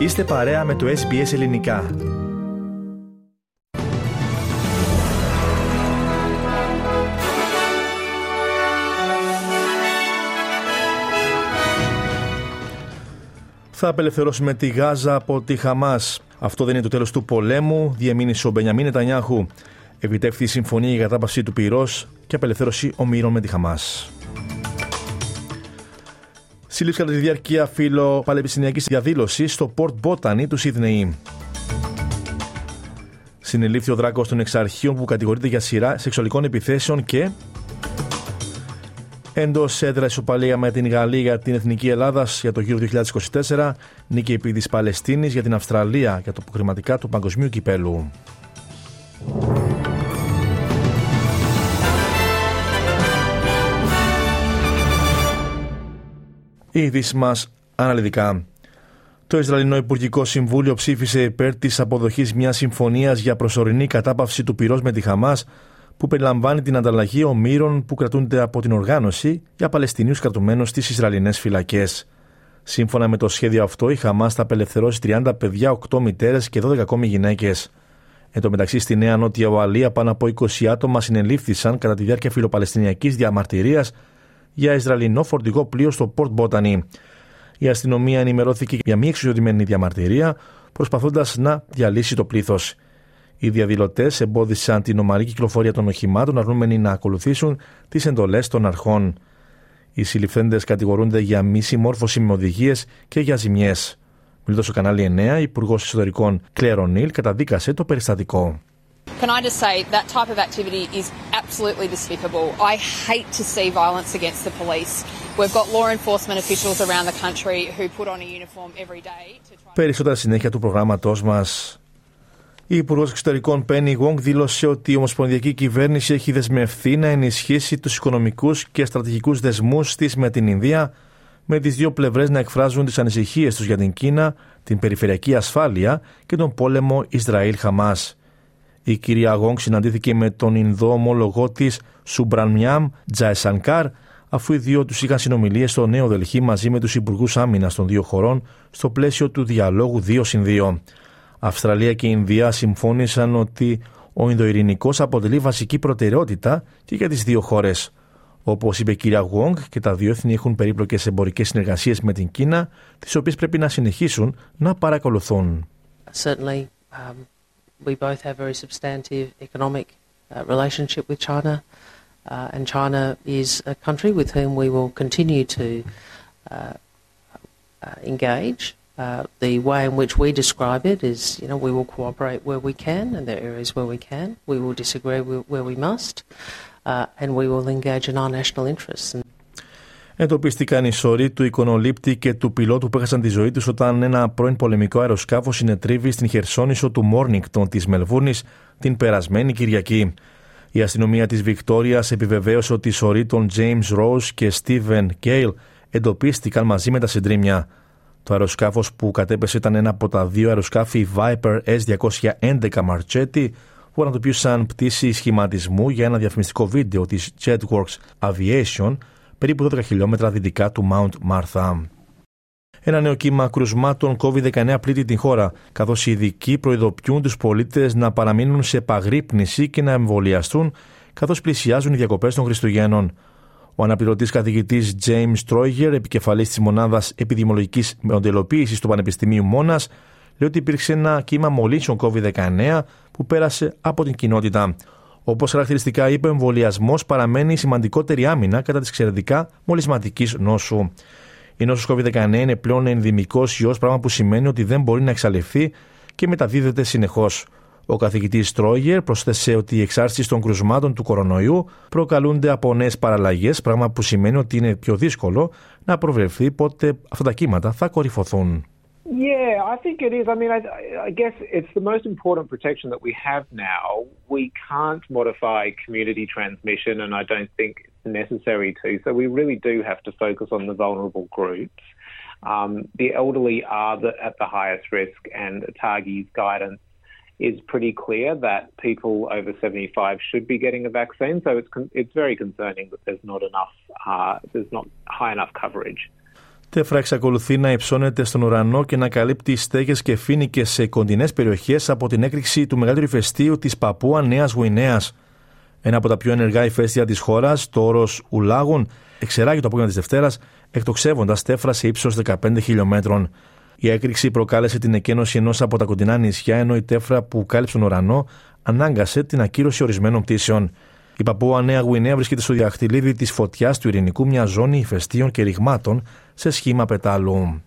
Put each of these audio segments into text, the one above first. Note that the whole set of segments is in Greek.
Είστε παρέα με το SBS Ελληνικά. Θα απελευθερώσουμε τη Γάζα από τη Χαμάς. Αυτό δεν είναι το τέλος του πολέμου, διεμήνυσε ο Μπενιαμίν Νετανιάχου. Επιτεύχθη η συμφωνία για κατάπαυση του πυρός και απελευθέρωση ομήρων με τη Χαμάς. Σύλληψη κατά τη διάρκεια φιλοπαλαιστινιακή διαδήλωση στο Port Botany του Σίδνεϊ. Συνελήφθη ο δράκος των εξαρχείων που κατηγορείται για σειρά σεξουαλικών επιθέσεων και Εντός έδρας ισοπαλία με την Γαλλία για την Εθνική Ελλάδα για το γύρο 2024, νίκη επί της Παλαιστίνης για την Αυστραλία για το χρηματικά του Παγκοσμίου Κυπέλου. Οι ειδήσει μας αναλυτικά. Το Ισραηλινό Υπουργικό Συμβούλιο ψήφισε υπέρ της αποδοχής μιας συμφωνίας για προσωρινή κατάπαυση του πυρός με τη Χαμάς, που περιλαμβάνει την ανταλλαγή ομήρων που κρατούνται από την οργάνωση για Παλαιστινίους κρατουμένους στις Ισραηλινές φυλακές. Σύμφωνα με το σχέδιο αυτό, η Χαμάς θα απελευθερώσει 30 παιδιά, 8 μητέρες και 12 ακόμη γυναίκες. Εν τω μεταξύ, στη Νέα Νότια Ουαλία, πάνω από 20 άτομα συνελήφθησαν κατά τη διάρκεια φιλοπαλαιστινιακής διαμαρτυρίας για Ισραηλινό φορτηγό πλοίο στο Port Botany. Η αστυνομία ενημερώθηκε για μια εξουσιοδημένη διαμαρτυρία, προσπαθώντας να διαλύσει το πλήθος. Οι διαδηλωτές εμπόδισαν την ομαλή κυκλοφορία των οχημάτων, αρνούμενοι να ακολουθήσουν τις εντολές των αρχών. Οι συλληφθέντες κατηγορούνται για μη συμμόρφωση με οδηγίες και για ζημιές. Μιλώντας στο κανάλι 9, η Υπουργός Εσωτερικών Κλέρον καταδίκασε το περιστατικό. Can I just say that type of activity is absolutely despicable. I hate to see violence against the police. We've got law enforcement officials around the country who put on a uniform every day to try... Περισσότερα συνέχεια του προγράμματός μας. Η Υπουργός Εξωτερικών Πένι Γουόγκ δήλωσε ότι η Ομοσπονδιακή Κυβέρνηση έχει δεσμευθεί να ενισχύσει τους οικονομικούς και στρατηγικούς δεσμούς της με την Ινδία, με τις δύο πλευρές να εκφράζουν τις ανησυχίες τους για την Κίνα, την περιφερειακή ασφάλεια και τον πόλεμο Ισραήλ-Χαμάς. Η κυρία Γόγκ συναντήθηκε με τον Ινδό ομόλογό της Σουμπρανμιάμ Τζαεσανκάρ, αφού οι δύο τους είχαν συνομιλίες στο Νέο Δελχή μαζί με τους υπουργούς άμυνας των δύο χωρών στο πλαίσιο του διαλόγου 2 συν 2. Αυστραλία και Ινδία συμφώνησαν ότι ο Ινδοειρηνικός αποτελεί βασική προτεραιότητα και για τις δύο χώρες. Όπως είπε η κυρία Γουόγκ, και τα δύο έθνη έχουν περίπλοκες εμπορικές συνεργασίες με την Κίνα, τις οποίες πρέπει να συνεχίσουν να παρακολουθούν. Certainly, um, we both have very substantive economic uh, relationship with China, uh, and China is a country with whom we will continue to uh, uh engage. Uh, the way in which we describe it is, you know, we will cooperate where we can, and there are areas where we can. We will disagree where we must, uh, and we will engage in our national interests. Εντοπίστηκαν οι σωροί του εικονολήπτη και του πιλότου που έχασαν τη ζωή τους όταν ένα πρώην πολεμικό αεροσκάφος συνετρίβει στην χερσόνησο του Μόρνικτον της Μελβούρνης την περασμένη Κυριακή. Η αστυνομία της Βικτόριας επιβεβαίωσε ότι οι σωροί των James Rose και Steven Gale εντοπίστηκαν μαζί με τα συντρίμια. Το αεροσκάφος που κατέπεσε ήταν ένα από τα δύο αεροσκάφη Viper S211 Marchetti που ανατοπίουσαν πτήση σχηματισμού για ένα διαφημιστικό βίντεο της Jetworks Aviation περίπου 12 χιλιόμετρα δυτικά του Mount Martha. Ένα νέο κύμα κρουσμάτων COVID-19 πλήττει την χώρα, καθώς οι ειδικοί προειδοποιούν τους πολίτες να παραμείνουν σε επαγρύπνηση και να εμβολιαστούν, καθώς πλησιάζουν οι διακοπές των Χριστουγέννων. Ο αναπληρωτής καθηγητής James Troyer, επικεφαλής της μονάδας επιδημιολογικής μοντελοποίησης του Πανεπιστημίου Μόνας, λέει ότι υπήρξε ένα κύμα μολύνσεων COVID-19 που πέρασε από την κοινότητα. Όπως χαρακτηριστικά είπε, ο εμβολιασμός παραμένει η σημαντικότερη άμυνα κατά της εξαιρετικά μολυσματικής νόσου. Η νόσος COVID-19 είναι πλέον ενδημικό ιός, πράγμα που σημαίνει ότι δεν μπορεί να εξαλειφθεί και μεταδίδεται συνεχώς. Ο καθηγητής Τρόγερ προσθέσε ότι οι εξάρτησει των κρουσμάτων του κορονοϊού προκαλούνται από νέες παραλλαγές, πράγμα που σημαίνει ότι είναι πιο δύσκολο να προβλεφθεί πότε αυτά τα κύματα θα κορυφωθούν. Yeah, I think it is. I mean, I, I, guess it's the most important protection that we have now. We can't modify community transmission, and I don't think it's necessary to. So we really do have to focus on the vulnerable groups. Um, the elderly are the, at the highest risk, and ATAGI's guidance is pretty clear that people over 75 should be getting a vaccine. So it's it's very concerning that there's not enough, uh, there's not high enough coverage. Τέφρα εξακολουθεί να υψώνεται στον ουρανό και να καλύπτει στέγες και φίνικες σε κοντινές περιοχές από την έκρηξη του μεγαλύτερου ηφαιστείου της Παππούα Νέας Γουινέας. Ένα από τα πιο ενεργά ηφαίστεια της χώρας, το όρος Ουλάγουν, εξεράγει το απόγευμα της Δευτέρας, εκτοξεύοντας τέφρα σε ύψος 15 χιλιόμετρων. Η έκρηξη προκάλεσε την εκένωση ενός από τα κοντινά νησιά, ενώ η τέφρα που κάλυψε τον ουρανό ανάγκασε την ακύρωση ορισμένων πτήσεων. Η Παππούα Νέα Γουινέα βρίσκεται στο διαχτυλίδι της φωτιάς του ειρηνικού, μια ζώνη ηφαιστείων και ρηγμάτων σε σχήμα πετάλου.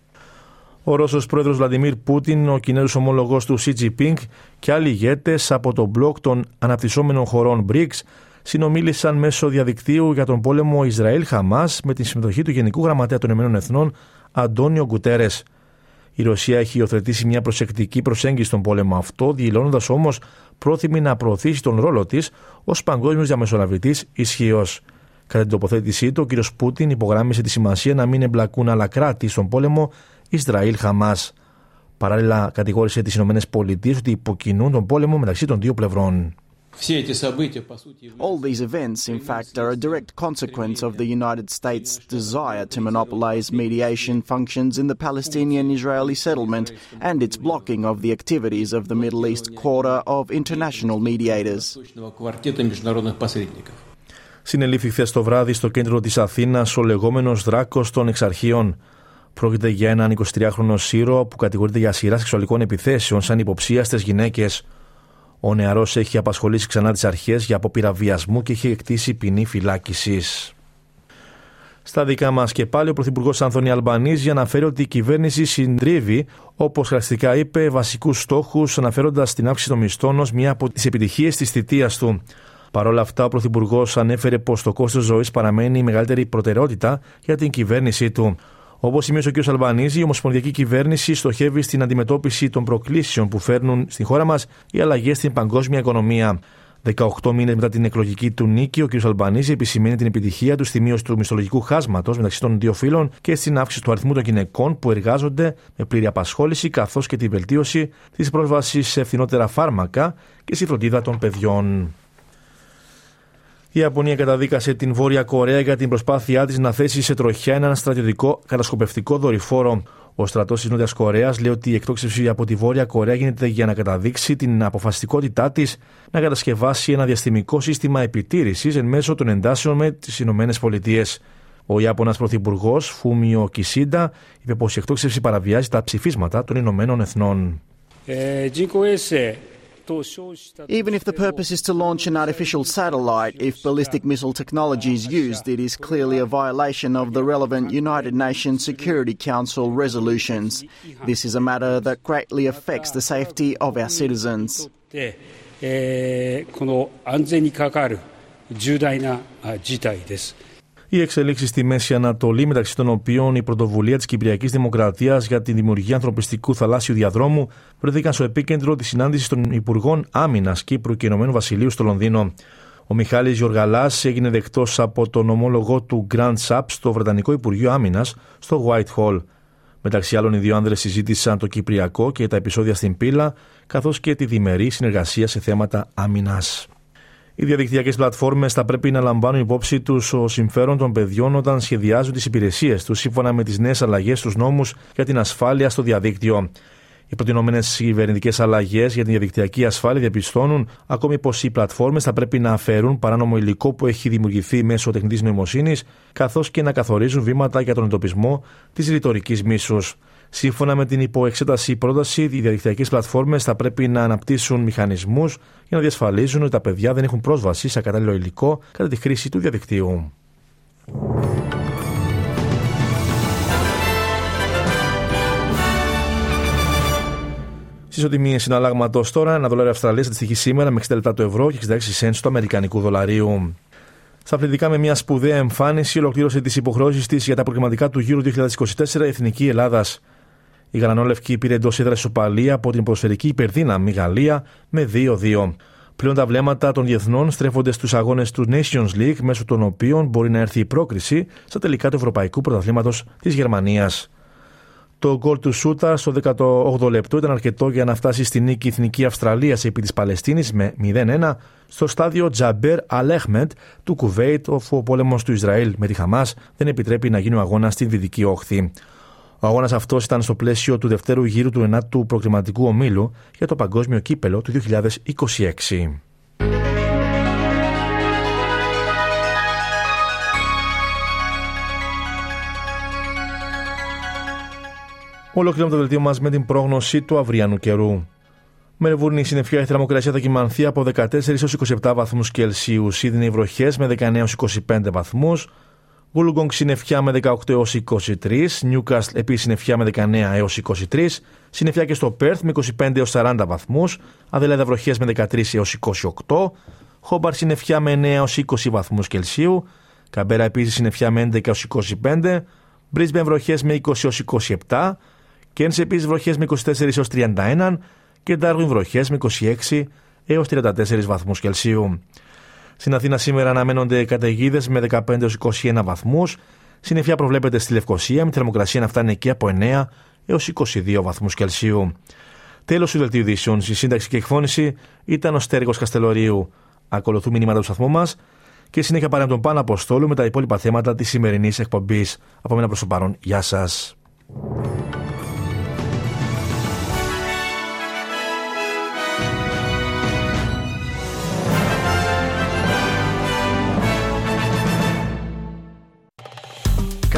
Ο Ρώσος πρόεδρος Βλαντιμίρ Πούτιν, ο Κινέζος ομόλογος του Σι Τζιπίνγκ και άλλοι ηγέτες από τον μπλοκ των αναπτυσσόμενων χωρών BRICS συνομίλησαν μέσω διαδικτύου για τον πόλεμο Ισραήλ-Χαμάς με τη συμμετοχή του Γενικού Γραμματέα των Ηνωμένων Εθνών Αντώνιο Γκουτέρες. Η Ρωσία έχει υιοθετήσει μια προσεκτική προσέγγιση στον πόλεμο αυτό, δηλώνοντας όμως πρόθυμη να προωθήσει τον ρόλο της ως παγκόσμιος διαμεσολαβητής ισχύως. Κατά την τοποθέτησή του, ο κ. Πούτιν υπογράμμισε τη σημασία να μην εμπλακούν άλλα κράτη στον πόλεμο Ισραήλ-Χαμά. Παράλληλα, κατηγόρησε τις ΗΠΑ ότι υποκινούν τον πόλεμο μεταξύ των δύο πλευρών. All these events, in fact, are a direct consequence of the United States' desire to monopolize mediation functions in the Palestinian Israeli settlement and its blocking of the activities of the Middle East Quarter of international mediators. Συνελήφθη χθε το βράδυ στο κέντρο τη Αθήνα ο λεγόμενο Δράκο των Εξαρχείων. Πρόκειται για έναν 23χρονο Σύρο που κατηγορείται για σειρά σεξουαλικών επιθέσεων σαν υποψίαστε γυναίκε. Ο νεαρός έχει απασχολήσει ξανά τις αρχές για απόπειρα βιασμού και έχει εκτίσει ποινή φυλάκισης. Στα δικά μας και πάλι, ο Πρωθυπουργός Ανθωνή Αλμπανίζη αναφέρει ότι η κυβέρνηση συντρίβει, όπως χαρακτηριστικά είπε, βασικούς στόχους, αναφέροντας την αύξηση των μισθών ως μια από τις επιτυχίες της θητείας του. Παρ' όλα αυτά, ο Πρωθυπουργός ανέφερε πως το κόστος ζωής παραμένει η μεγαλύτερη προτεραιότητα για την κυβέρνησή του. Όπως σημείωσε ο κ. Αλμπανίζη, η Ομοσπονδιακή Κυβέρνηση στοχεύει στην αντιμετώπιση των προκλήσεων που φέρνουν στη χώρα μας οι αλλαγές στην παγκόσμια οικονομία. 18 μήνες μετά την εκλογική του νίκη, ο κ. Αλμπανίζη επισημαίνει την επιτυχία του στη μείωση του μισθολογικού χάσματος μεταξύ των δύο φύλων και στην αύξηση του αριθμού των γυναικών που εργάζονται με πλήρη απασχόληση, καθώς και τη βελτίωση της πρόσβασης σε φθηνότερα φάρμακα και στη φροντίδα των παιδιών. Η Ιαπωνία καταδίκασε την Βόρεια Κορέα για την προσπάθειά της να θέσει σε τροχιά έναν στρατιωτικό κατασκοπευτικό δορυφόρο. Ο στρατός της Νότιας Κορέας λέει ότι η εκτόξευση από τη Βόρεια Κορέα γίνεται για να καταδείξει την αποφασιστικότητά της να κατασκευάσει ένα διαστημικό σύστημα επιτήρησης εν μέσω των εντάσεων με τις Ηνωμένες Πολιτείες. Ο Ιάπωνας Πρωθυπουργός Φούμιο Κισίντα είπε πως η εκτόξευση παραβιάζει τα ψηφίσματα των Ηνωμένων Εθνών. Ε, Even if the purpose is to launch an artificial satellite, if ballistic missile technology is used, it is clearly a violation of the relevant United Nations Security Council resolutions. This is a matter that greatly affects the safety of our citizens. この安全に関わる重大な事態です。 Οι εξελίξεις στη Μέση Ανατολή, μεταξύ των οποίων η πρωτοβουλία της Κυπριακής Δημοκρατίας για τη δημιουργία ανθρωπιστικού θαλάσσιου διαδρόμου, βρέθηκαν στο επίκεντρο της συνάντησης των Υπουργών Άμυνας Κύπρου και Ηνωμένου Βασιλείου στο Λονδίνο. Ο Μιχάλης Γιοργαλάς έγινε δεκτός από τον ομόλογο του Grand Sap στο Βρετανικό Υπουργείο Άμυνας στο Whitehall. Μεταξύ άλλων, οι δύο άνδρες συζήτησαν το Κυπριακό και τα επεισόδια στην Πύλα, καθώς και τη διμερή συνεργασία σε θέματα άμυνας. Οι διαδικτυακές πλατφόρμες θα πρέπει να λαμβάνουν υπόψη τους ο συμφέρον των παιδιών όταν σχεδιάζουν τις υπηρεσίες τους σύμφωνα με τις νέες αλλαγές στους νόμους για την ασφάλεια στο διαδίκτυο. Οι προτινόμενες κυβερνητικές αλλαγές για την διαδικτυακή ασφάλεια διαπιστώνουν ακόμη πως οι πλατφόρμες θα πρέπει να αφαιρούν παράνομο υλικό που έχει δημιουργηθεί μέσω τεχνητής νοημοσύνης, καθώς και να καθορίζουν βήματα για τον εντοπισμό της ρητορικής μίσους. Σύμφωνα με την υποεξέταση πρόταση, οι διαδικτυακές πλατφόρμες θα πρέπει να αναπτύσσουν μηχανισμούς για να διασφαλίζουν ότι τα παιδιά δεν έχουν πρόσβαση σε κατάλληλο υλικό κατά τη χρήση του διαδικτύου. Στι συναλλάγματος τώρα, ένα δολάριο Αυστραλίας αντιστοιχεί σήμερα με 60 λεπτά το ευρώ και 66 σέντ του Αμερικανικού δολαρίου. Στα αθλητικά, με μια σπουδαία εμφάνιση, ολοκλήρωσε τις υποχρεώσεις της για τα προγραμματικά του γύρου 2024 Εθνική Ελλάδας. Η Γαλανόλευκη πήρε εντός έδρας ισοπαλία από την ποδοσφαιρική υπερδύναμη Γαλλία με 2-2. Πλέον τα βλέμματα των διεθνών στρέφονται στους αγώνες του Nations League, μέσω των οποίων μπορεί να έρθει η πρόκριση στα τελικά του Ευρωπαϊκού Πρωταθλήματος της Γερμανίας. Το γκολ του Σούτα στο 18ο λεπτό ήταν αρκετό για να φτάσει στη νίκη Εθνική Αυστραλίας επί της Παλαιστίνης με 0-1 στο στάδιο Τζαμπέρ Αλέχμεντ του Κουβέιτ, όπου ο πόλεμος του Ισραήλ με τη Χαμάς δεν επιτρέπει να γίνει ο αγώνας στην δυτική όχθη. Ο αγώνας αυτός ήταν στο πλαίσιο του δευτέρου γύρου του 9ου προκριματικού ομίλου για το Παγκόσμιο Κύπελο του 2026. Ολοκληρώνουμε το δελτίο μας με την πρόγνωση του αυριανού καιρού. Μελβούρνη συννεφιά η θερμοκρασία θα κοιμανθεί από 14 έως 27 βαθμούς Κελσίου. Σίδνεϊ βροχές με 19 έως 25 βαθμούς. Βούλουγκονγκ συννεφιά με 18 έως 23. Νιούκαστ επίσης συννεφιά με 19 έως 23. Συννεφιά και στο Πέρθ με 25 έως 40 βαθμούς. Αδελέδα βροχές με 13 έως 28. Χόμπαρ συννεφιά με 9 έως 20 βαθμούς Κελσίου. Καμπέρα επίσης συννεφιά με 11 έως 25. Μπρίσμπεν βροχές με 20 έως 27. Κένσε επίσης βροχές με 24 έως 31 και Ντάρουιν βροχές με 26 έως 34 βαθμούς Κελσίου. Στην Αθήνα σήμερα αναμένονται καταιγίδες με 15 έως 21 βαθμούς. Συννεφιά προβλέπεται στη Λευκοσία με θερμοκρασία να φτάνει εκεί από 9 έως 22 βαθμούς Κελσίου. Τέλος του δελτίου ειδήσεων, στη σύνταξη και εκφώνηση ήταν ο Στέργο Καστελωρίου. Ακολουθούν μηνύματα του σταθμού μας και συνέχεια πάρε τον Πάνο Αποστόλου με τα υπόλοιπα θέματα της σημερινής εκπομπής. Από μένα προς το παρόν, γεια σας.